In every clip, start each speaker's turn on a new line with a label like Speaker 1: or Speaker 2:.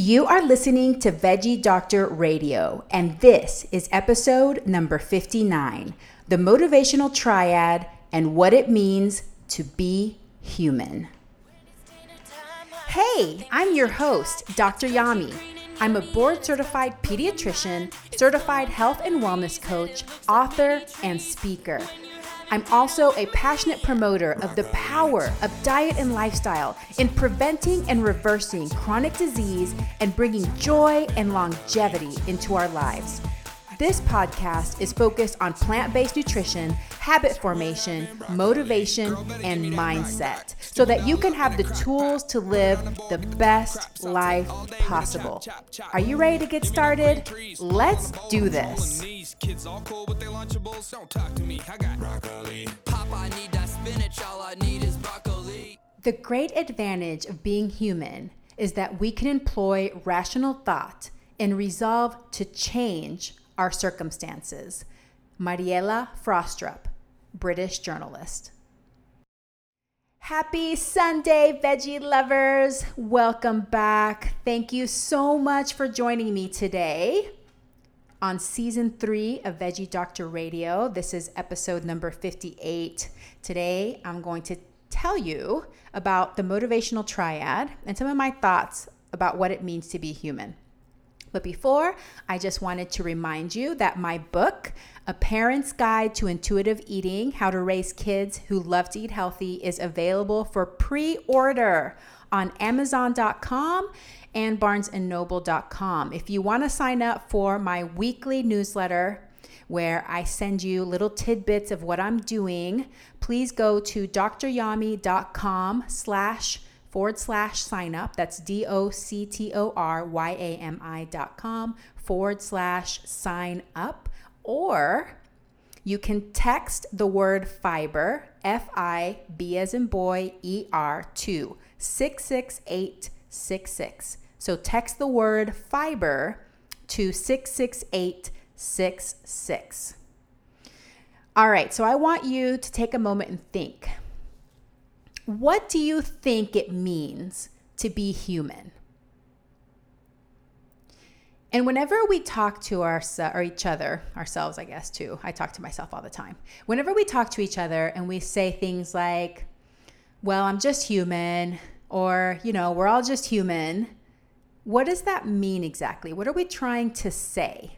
Speaker 1: You are listening to Veggie Doctor Radio, and this is episode number 59 The Motivational Triad and What It Means to Be Human. Hey, I'm your host, Dr. Yami. I'm a board certified pediatrician, certified health and wellness coach, author, and speaker. I'm also a passionate promoter of the power of diet and lifestyle in preventing and reversing chronic disease and bringing joy and longevity into our lives. This podcast is focused on plant based nutrition, habit formation, motivation, and mindset so that you can have the tools to live the best life possible. Are you ready to get started? Let's do this. The great advantage of being human is that we can employ rational thought and resolve to change our circumstances. Mariella Frostrup, British journalist. Happy Sunday, veggie lovers. Welcome back. Thank you so much for joining me today on season three of Veggie Doctor Radio. This is episode number 58. Today, I'm going to tell you about the motivational triad and some of my thoughts about what it means to be human. But before, I just wanted to remind you that my book, A Parent's Guide to Intuitive Eating How to Raise Kids Who Love to Eat Healthy, is available for pre order on Amazon.com and BarnesandNoble.com. If you want to sign up for my weekly newsletter, where I send you little tidbits of what I'm doing, please go to doctoryami.com slash forward slash sign up. That's D O C T O R Y A M I dot com forward slash sign up. Or you can text the word fiber, F I B as in boy, E R, to 66866. So text the word fiber to 66866. All right, so I want you to take a moment and think. What do you think it means to be human? And whenever we talk to our, or each other, ourselves, I guess, too, I talk to myself all the time. Whenever we talk to each other and we say things like, well, I'm just human, or, you know, we're all just human, what does that mean exactly? What are we trying to say?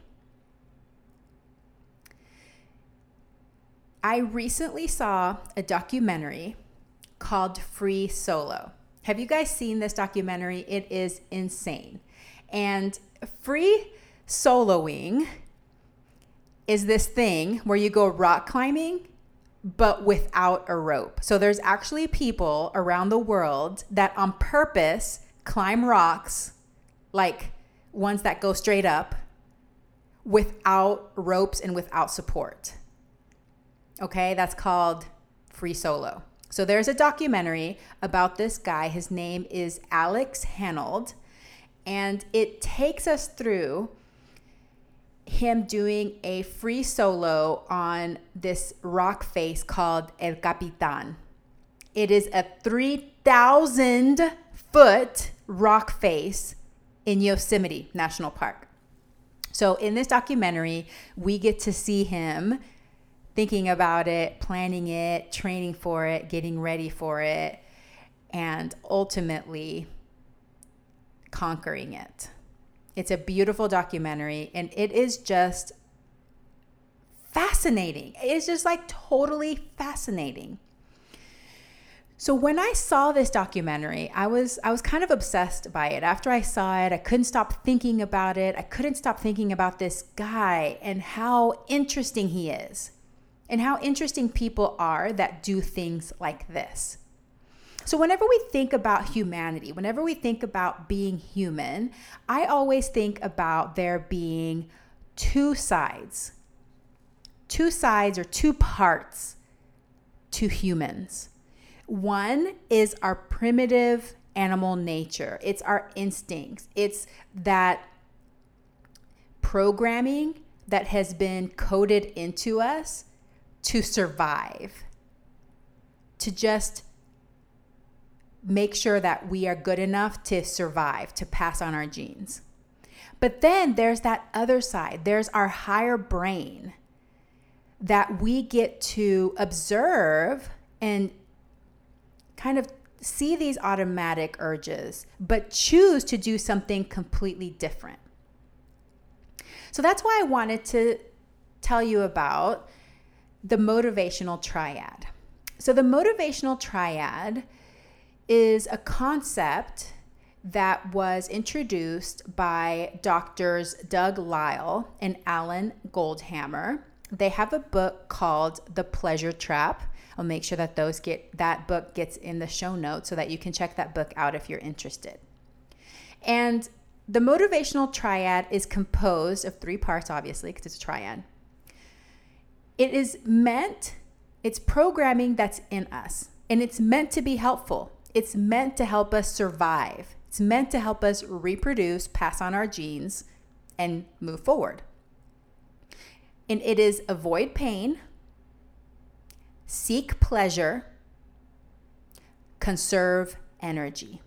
Speaker 1: I recently saw a documentary called Free Solo. Have you guys seen this documentary? It is insane. And free soloing is this thing where you go rock climbing but without a rope. So there's actually people around the world that on purpose climb rocks like ones that go straight up without ropes and without support. Okay, that's called free solo. So there's a documentary about this guy. His name is Alex Honnold, and it takes us through him doing a free solo on this rock face called El Capitan. It is a 3,000 foot rock face in Yosemite National Park. So, in this documentary, we get to see him thinking about it, planning it, training for it, getting ready for it, and ultimately conquering it. It's a beautiful documentary and it is just fascinating. It's just like totally fascinating. So when I saw this documentary, I was I was kind of obsessed by it. After I saw it, I couldn't stop thinking about it. I couldn't stop thinking about this guy and how interesting he is and how interesting people are that do things like this. So, whenever we think about humanity, whenever we think about being human, I always think about there being two sides, two sides or two parts to humans. One is our primitive animal nature, it's our instincts, it's that programming that has been coded into us to survive, to just make sure that we are good enough to survive, to pass on our genes. But then there's that other side, there's our higher brain that we get to observe and kind of see these automatic urges, but choose to do something completely different. So that's why I wanted to tell you about the motivational triad. So, the motivational triad is a concept that was introduced by doctors Doug Lisle and Alan Goldhamer. They have a book called The Pleasure Trap. I'll make sure that those get that book gets in the show notes so that you can check that book out if you're interested. And the motivational triad is composed of three parts, obviously, because it's a triad. It is meant, it's programming that's in us, and it's meant to be helpful. It's meant to help us survive. It's meant to help us reproduce, pass on our genes, and move forward. And it is avoid pain, seek pleasure, conserve energy.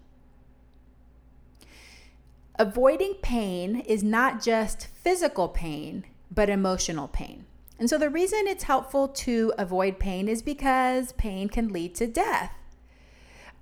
Speaker 1: Avoiding pain is not just physical pain, but emotional pain. And so the reason it's helpful to avoid pain is because pain can lead to death.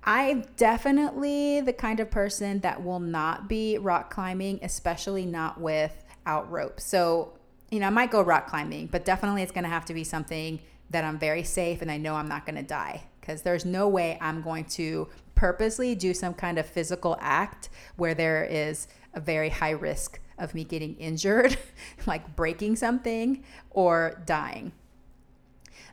Speaker 1: I'm definitely the kind of person that will not be rock climbing, especially not without rope. So, you know, I might go rock climbing, but definitely it's going to have to be something that I'm very safe and I know I'm not going to die because there's no way I'm going to purposely do some kind of physical act where there is a very high risk of me getting injured, like breaking something or dying.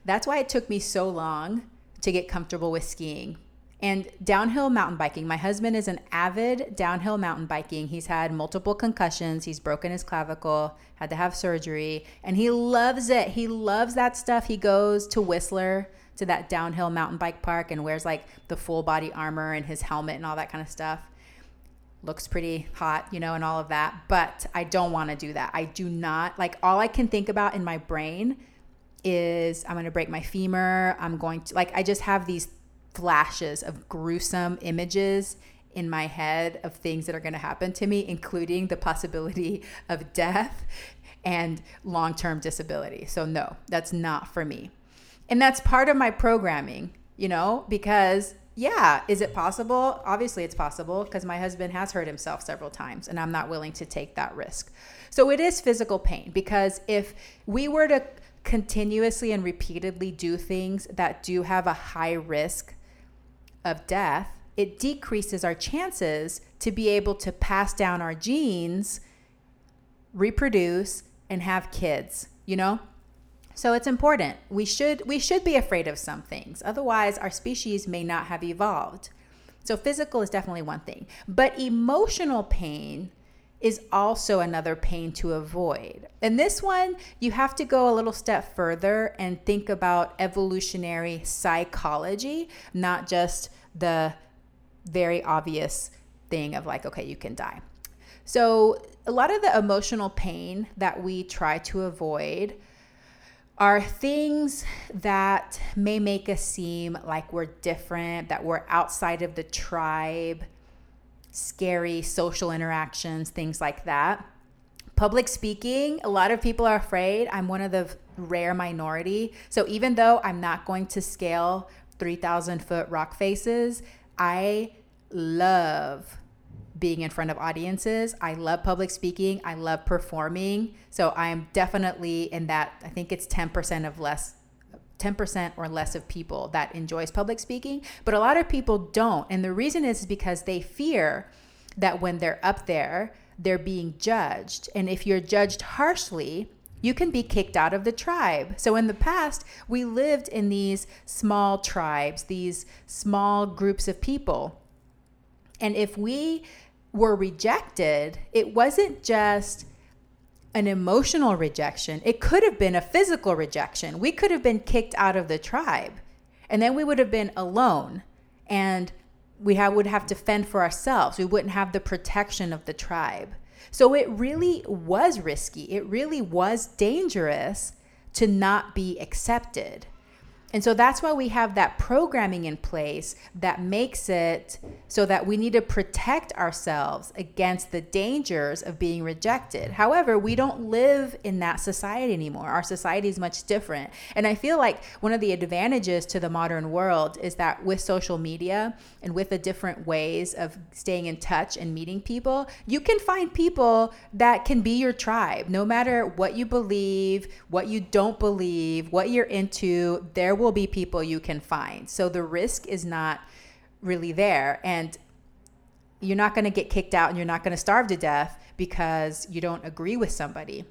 Speaker 1: That's why it took me so long to get comfortable with skiing. And downhill mountain biking. My husband is an avid downhill mountain biking. He's had multiple concussions. He's broken his clavicle, had to have surgery, and he loves it. He loves that stuff. He goes to Whistler to that downhill mountain bike park and wears like the full body armor and his helmet and all that kind of stuff looks pretty hot, you know, and all of that. But I don't want to do that. I do not like all I can think about in my brain is I'm going to break my femur. I'm going to like, I just have these flashes of gruesome images in my head of things that are going to happen to me, including the possibility of death and long term disability. So, no, that's not for me. And that's part of my programming, you know, because yeah, is it possible? Obviously, it's possible because my husband has hurt himself several times and I'm not willing to take that risk. So it is physical pain because if we were to continuously and repeatedly do things that do have a high risk of death, it decreases our chances to be able to pass down our genes, reproduce, and have kids, you know? So it's important. We should we should be afraid of some things. Otherwise, our species may not have evolved. So physical is definitely one thing, but emotional pain is also another pain to avoid. And this one, you have to go a little step further and think about evolutionary psychology, not just the very obvious thing of like, okay, you can die. So, a lot of the emotional pain that we try to avoid are things that may make us seem like we're different, that we're outside of the tribe, scary social interactions, things like that. Public speaking, a lot of people are afraid. I'm one of the rare minority. So even though I'm not going to scale 3,000 foot rock faces, I love being in front of audiences. I love public speaking. I love performing. So I'm definitely in that, I think it's 10% of less 10% or less of people that enjoys public speaking, but a lot of people don't. And the reason is because they fear that when they're up there, they're being judged. And if you're judged harshly, you can be kicked out of the tribe. So in the past, we lived in these small tribes, these small groups of people. And if we were rejected, it wasn't just an emotional rejection, it could have been a physical rejection. We could have been kicked out of the tribe, and then we would have been alone, and we have, would have to fend for ourselves. We wouldn't have the protection of the tribe. So it really was risky. It really was dangerous to not be accepted. And so that's why we have that programming in place that makes it so that we need to protect ourselves against the dangers of being rejected. However, we don't live in that society anymore. Our society is much different. And I feel like one of the advantages to the modern world is that with social media and with the different ways of staying in touch and meeting people, you can find people that can be your tribe. No matter what you believe, what you don't believe, what you're into, there will be people you can find. So the risk is not really there. And you're not going to get kicked out and you're not going to starve to death because you don't agree with somebody.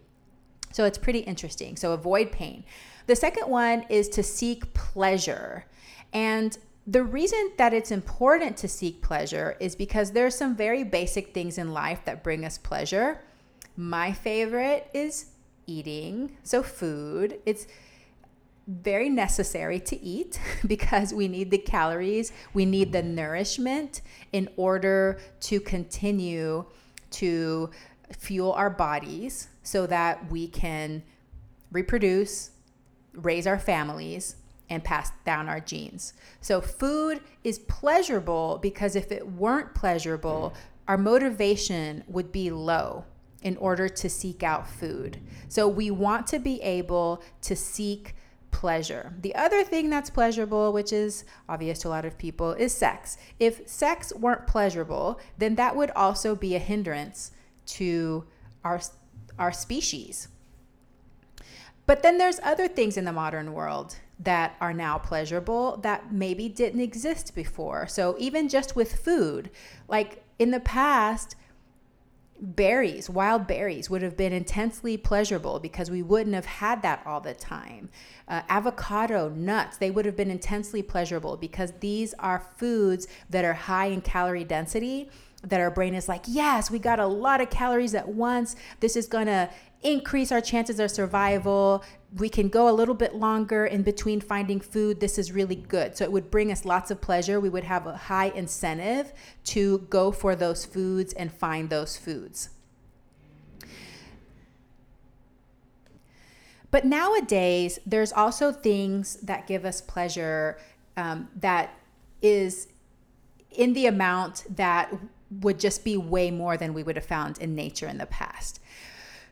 Speaker 1: So it's pretty interesting. So avoid pain. The second one is to seek pleasure. And the reason that it's important to seek pleasure is because there are some very basic things in life that bring us pleasure. My favorite is eating, so food. It's very necessary to eat because we need the calories, we need the nourishment in order to continue to fuel our bodies so that we can reproduce, raise our families, and pass down our genes. So, food is pleasurable because if it weren't pleasurable, our motivation would be low in order to seek out food. So, we want to be able to seek pleasure. The other thing that's pleasurable, which is obvious to a lot of people, is sex. If sex weren't pleasurable, then that would also be a hindrance to our our species. But then there's other things in the modern world that are now pleasurable that maybe didn't exist before. So even just with food, like in the past, berries, wild berries would have been intensely pleasurable because we wouldn't have had that all the time. Uh, avocado, nuts, they would have been intensely pleasurable because these are foods that are high in calorie density. That our brain is like, yes, we got a lot of calories at once. This is gonna increase our chances of survival. We can go a little bit longer in between finding food. This is really good. So it would bring us lots of pleasure. We would have a high incentive to go for those foods and find those foods. But nowadays, there's also things that give us pleasure um, that is in the amount that would just be way more than we would have found in nature in the past.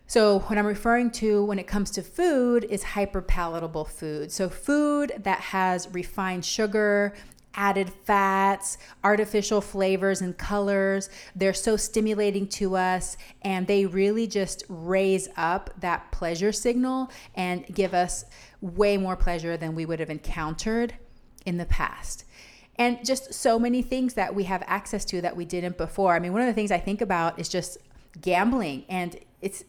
Speaker 1: So, what I'm referring to when it comes to food is hyperpalatable food. So, food that has refined sugar, added fats, artificial flavors and colors. They're so stimulating to us and they really just raise up that pleasure signal and give us way more pleasure than we would have encountered in the past. And just so many things that we have access to that we didn't before. I mean, one of the things I think about is just gambling and it's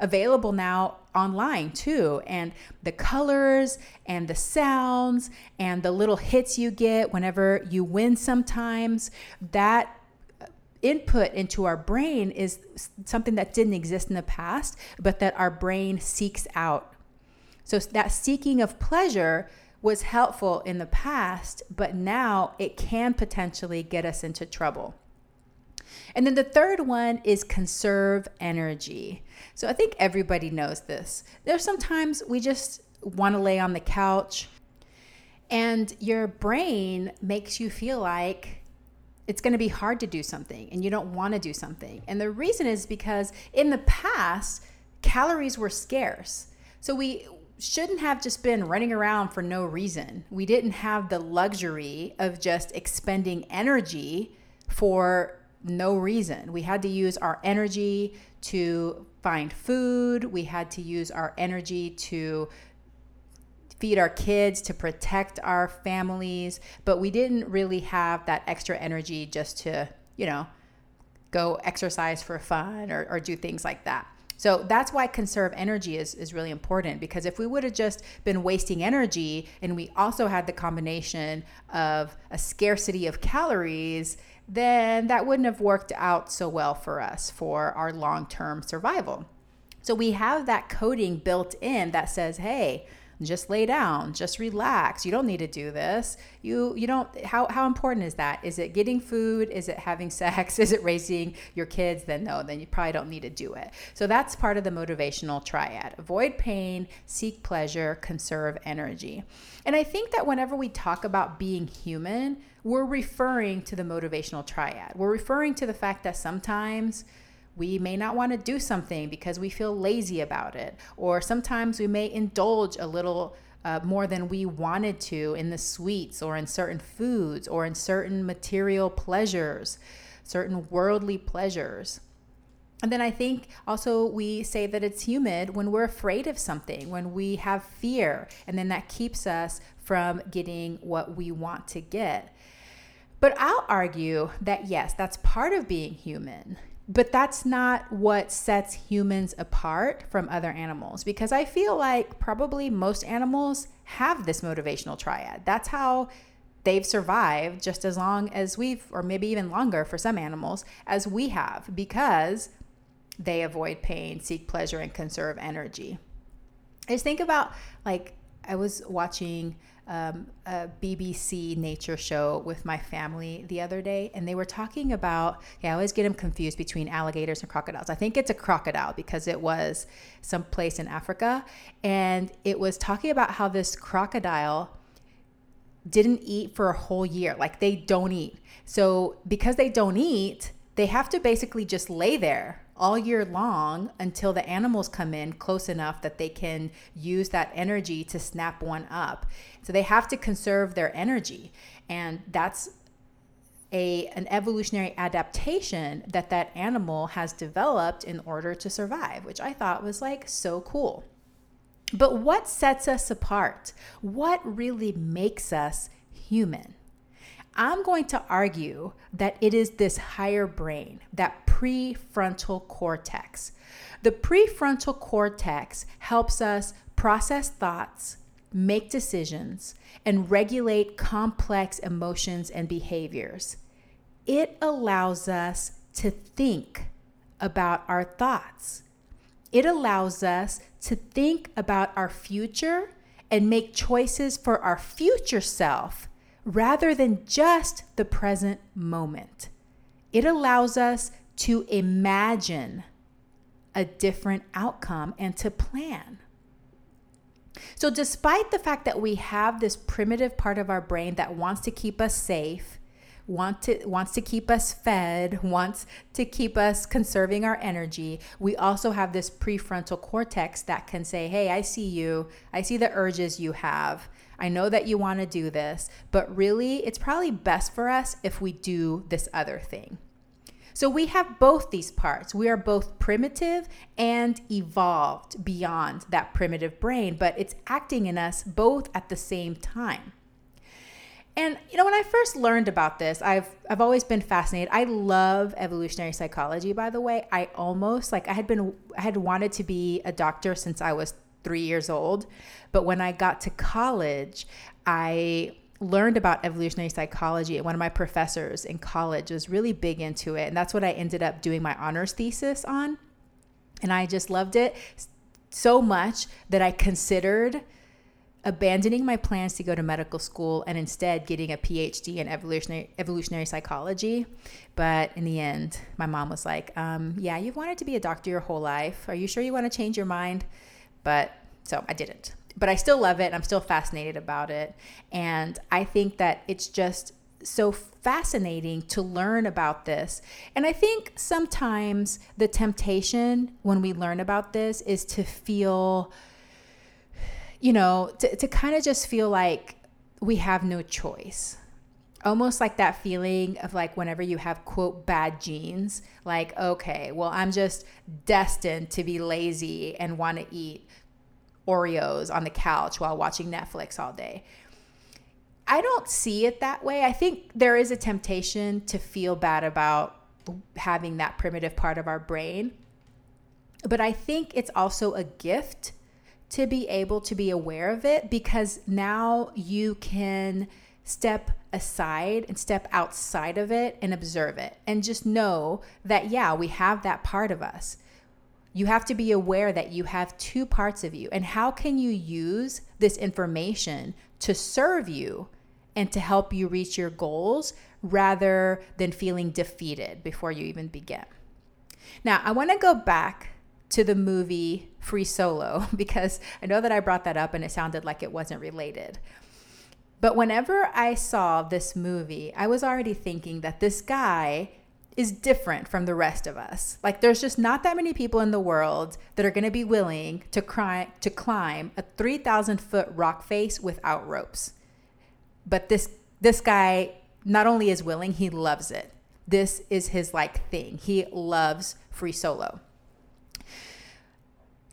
Speaker 1: available now online too. And the colors and the sounds and the little hits you get whenever you win sometimes, that uh, input into our brain is something that didn't exist in the past, but that our brain seeks out. So that seeking of pleasure was helpful in the past, but now it can potentially get us into trouble. And then the third one is conserve energy. So I think everybody knows this. There's sometimes we just want to lay on the couch and your brain makes you feel like it's going to be hard to do something and you don't want to do something. And the reason is because in the past, calories were scarce. So we shouldn't have just been running around for no reason. We didn't have the luxury of just expending energy for no reason. We had to use our energy to find food, we had to use our energy to feed our kids, to protect our families, but we didn't really have that extra energy just to, you know, go exercise for fun or, or do things like that. So that's why conserve energy is, is really important because if we would have just been wasting energy and we also had the combination of a scarcity of calories, then that wouldn't have worked out so well for us for our long term survival. So we have that coding built in that says, hey, just lay down, just relax. You don't need to do this. You you don't how how important is that? Is it getting food? Is it having sex? Is it raising your kids? Then no, then you probably don't need to do it. So that's part of the motivational triad. Avoid pain, seek pleasure, conserve energy. And I think that whenever we talk about being human, we're referring to the motivational triad. We're referring to the fact that sometimes we may not want to do something because we feel lazy about it, or sometimes we may indulge a little uh, more than we wanted to in the sweets or in certain foods or in certain material pleasures, certain worldly pleasures. And then I think also we say that it's humid when we're afraid of something, when we have fear, and then that keeps us from getting what we want to get. But I'll argue that yes, that's part of being human. But that's not what sets humans apart from other animals because I feel like probably most animals have this motivational triad. That's how they've survived just as long as we've, or maybe even longer for some animals, as we have because they avoid pain, seek pleasure, and conserve energy. I just think about like I was watching um, a BBC nature show with my family the other day, and they were talking about. Yeah, I always get them confused between alligators and crocodiles. I think it's a crocodile because it was someplace in Africa, and it was talking about how this crocodile didn't eat for a whole year. Like they don't eat. So because they don't eat, they have to basically just lay there all year long until the animals come in close enough that they can use that energy to snap one up. So they have to conserve their energy. And that's a an evolutionary adaptation that that animal has developed in order to survive, which I thought was like so cool. But what sets us apart? What really makes us human? I'm going to argue that it is this higher brain, that prefrontal cortex. The prefrontal cortex helps us process thoughts, make decisions, and regulate complex emotions and behaviors. It allows us to think about our thoughts. It allows us to think about our future and make choices for our future self rather than just the present moment. It allows us to imagine a different outcome and to plan. So, despite the fact that we have this primitive part of our brain that wants to keep us safe, want to wants to keep us fed, wants to keep us conserving our energy, we also have this prefrontal cortex that can say, "Hey, I see you. I see the urges you have. I know that you want to do this, but really, it's probably best for us if we do this other thing. So we have both these parts. We are both primitive and evolved beyond that primitive brain, but it's acting in us both at the same time. And you know, when I first learned about this, I've I've always been fascinated. I love evolutionary psychology, by the way. I almost like I had been I had wanted to be a doctor since I was three years old. But when I got to college, I learned about evolutionary psychology and one of my professors in college was really big into it and that's what i ended up doing my honors thesis on. And i just loved it so much that i considered abandoning my plans to go to medical school and instead getting a phd in evolutionary evolutionary psychology. But in the end my mom was like um, yeah you've wanted to be a doctor your whole life. Are you sure you want to change your mind? But so I didn't. But I still love it. I'm still fascinated about it. And I think that it's just so fascinating to learn about this. And I think sometimes the temptation when we learn about this is to feel, you know, to, to kind of just feel like we have no choice almost like that feeling of like whenever you have quote bad genes like okay well i'm just destined to be lazy and want to eat oreos on the couch while watching netflix all day. I don't see it that way. I think there is a temptation to feel bad about having that primitive part of our brain. But i think it's also a gift to be able to be aware of it because now you can step aside and step outside of it and observe it and just know that, yeah, we have that part of us. You have to be aware that you have two parts of you. And how can you use this information to serve you and to help you reach your goals rather than feeling defeated before you even begin? Now, I want to go back to the movie Free Solo because I know that I brought that up and it sounded like it wasn't related. But whenever I saw this movie, I was already thinking that this guy is different from the rest of us. Like there's just not that many people in the world that are going to be willing to cry, to climb a 3000 foot rock face without ropes. But this this guy not only is willing, he loves it. This is his like thing. He loves free solo.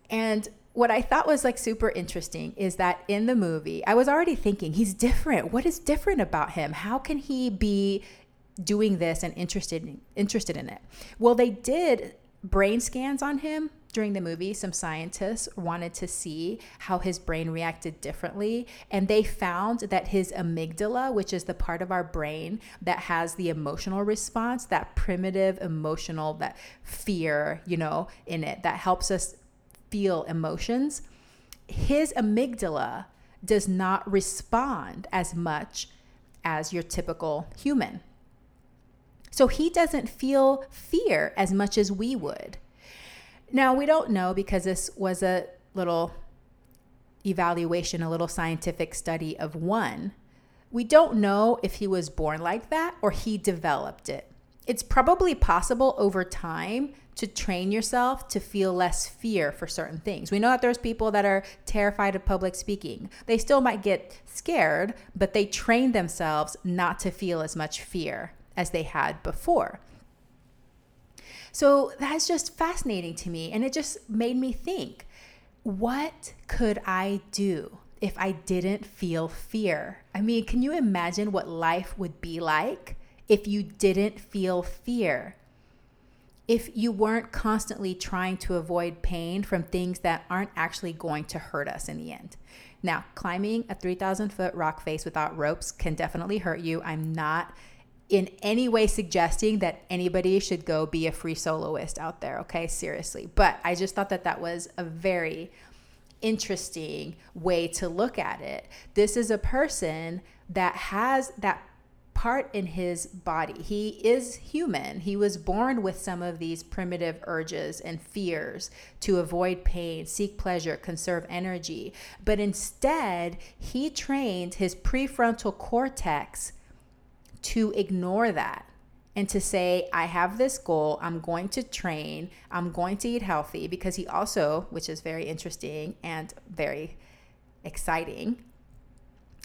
Speaker 1: And what I thought was like super interesting is that in the movie, I was already thinking he's different. What is different about him? How can he be doing this and interested in, interested in it. Well, they did brain scans on him during the movie. Some scientists wanted to see how his brain reacted differently, and they found that his amygdala, which is the part of our brain that has the emotional response, that primitive emotional, that fear, you know, in it that helps us feel emotions, his amygdala does not respond as much as your typical human. So he doesn't feel fear as much as we would. Now, we don't know because this was a little evaluation, a little scientific study of one. We don't know if he was born like that or he developed it. It's probably possible over time to train yourself to feel less fear for certain things. We know that there's people that are terrified of public speaking. They still might get scared, but they train themselves not to feel as much fear as they had before. So that's just fascinating to me. And it just made me think what could I do if I didn't feel fear? I mean, can you imagine what life would be like if you didn't feel fear? If you weren't constantly trying to avoid pain from things that aren't actually going to hurt us in the end. Now, climbing a 3,000 foot rock face without ropes can definitely hurt you. I'm not in any way suggesting that anybody should go be a free soloist out there, okay? Seriously. But I just thought that that was a very interesting way to look at it. This is a person that has that part in his body. He is human. He was born with some of these primitive urges and fears to avoid pain, seek pleasure, conserve energy. But instead, he trained his prefrontal cortex to ignore that and to say, I have this goal, I'm going to train, I'm going to eat healthy, because he also, which is very interesting and very exciting,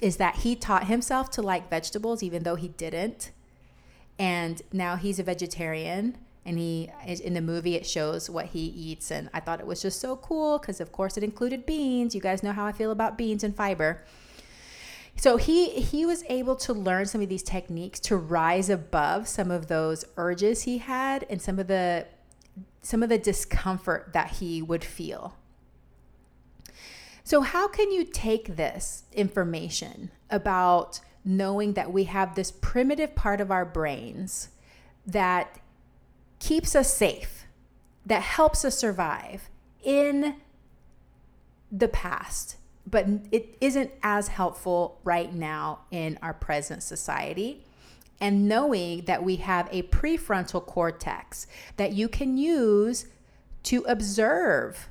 Speaker 1: is that he taught himself to like vegetables even though he didn't. And now he's a vegetarian. And he, in the movie, it shows what he eats. And I thought it was just so cool because, of course, it included beans. You guys know how I feel about beans and fiber. So he he was able to learn some of these techniques to rise above some of those urges he had and some of the some of the discomfort that he would feel. So how can you take this information about knowing that we have this primitive part of our brains that keeps us safe, that helps us survive in the past but it isn't as helpful right now in our present society. And knowing that we have a prefrontal cortex that you can use to observe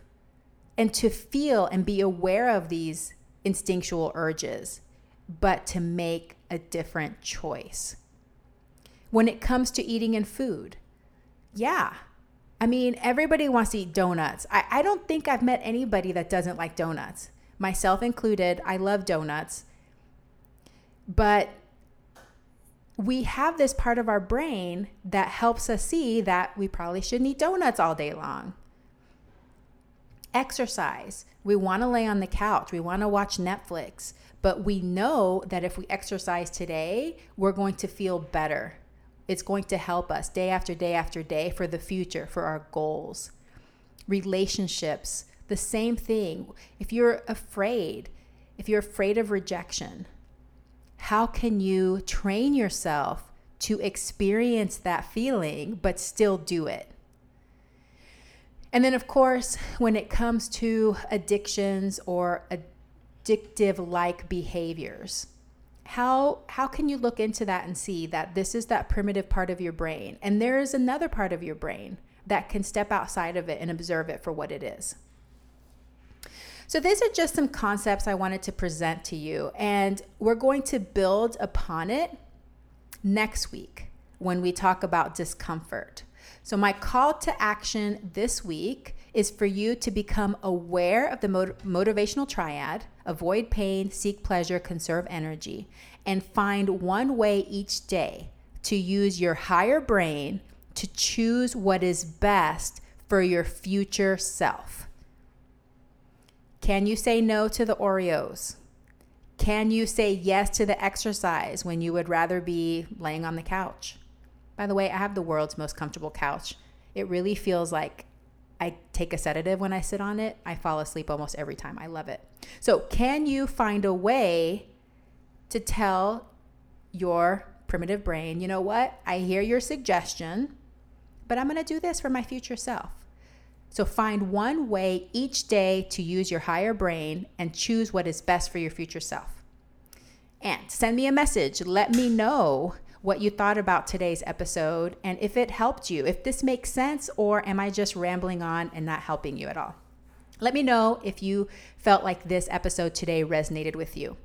Speaker 1: and to feel and be aware of these instinctual urges, but to make a different choice. When it comes to eating and food, yeah. I mean, everybody wants to eat donuts. I, I don't think I've met anybody that doesn't like donuts myself included. I love donuts. But we have this part of our brain that helps us see that we probably shouldn't eat donuts all day long. Exercise. We want to lay on the couch. We want to watch Netflix. But we know that if we exercise today, we're going to feel better. It's going to help us day after day after day for the future, for our goals. Relationships the same thing. If you're afraid, if you're afraid of rejection, how can you train yourself to experience that feeling but still do it? And then, of course, when it comes to addictions or addictive like behaviors, how how can you look into that and see that this is that primitive part of your brain and there is another part of your brain that can step outside of it and observe it for what it is so these are just some concepts i wanted to present to you and we're going to build upon it next week when we talk about discomfort so my call to action this week is for you to become aware of the motivational triad avoid pain, seek pleasure, conserve energy, and find one way each day to use your higher brain to choose what is best for your future self. Can you say no to the Oreos? Can you say yes to the exercise when you would rather be laying on the couch? By the way, I have the world's most comfortable couch. It really feels like I take a sedative when I sit on it. I fall asleep almost every time. I love it. So, can you find a way to tell your primitive brain, you know what? I hear your suggestion, but I'm going to do this for my future self. So, find one way each day to use your higher brain and choose what is best for your future self. And send me a message. Let me know what you thought about today's episode and if it helped you, if this makes sense, or am I just rambling on and not helping you at all? Let me know if you felt like this episode today resonated with you.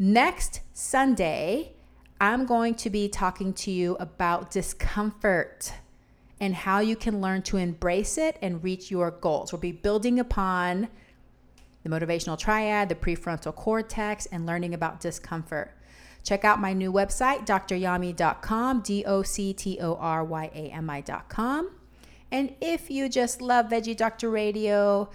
Speaker 1: Next Sunday, I'm going to be talking to you about discomfort and how you can learn to embrace it and reach your goals. We'll be building upon the motivational triad, the prefrontal cortex, and learning about discomfort. Check out my new website, doctoryami.com, D O C T O R Y A M I.com. And if you just love Veggie Doctor Radio,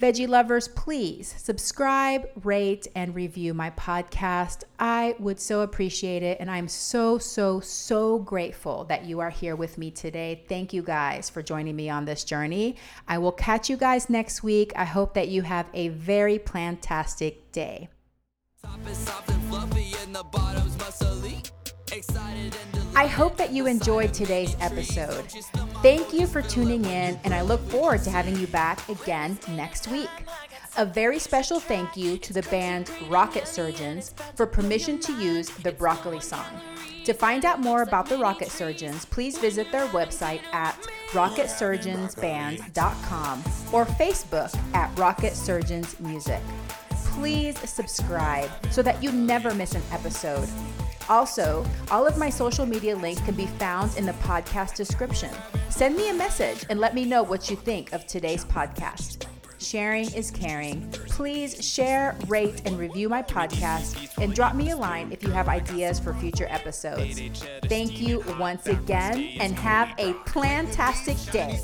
Speaker 1: Veggie lovers, please subscribe, rate, and review my podcast. I would so appreciate it. And I'm so, so, so grateful that you are here with me today. Thank you guys for joining me on this journey. I will catch you guys next week. I hope that you have a very plantastic day. I hope that you enjoyed today's episode. Thank you for tuning in, and I look forward to having you back again next week. A very special thank you to the band Rocket Surgeons for permission to use the Broccoli song. To find out more about the Rocket Surgeons, please visit their website at rocketsurgeonsband.com or Facebook at Rocket Surgeons Music please subscribe so that you never miss an episode. Also, all of my social media links can be found in the podcast description. Send me a message and let me know what you think of today's podcast. Sharing is caring. Please share, rate, and review my podcast and drop me a line if you have ideas for future episodes. Thank you once again and have a plantastic day.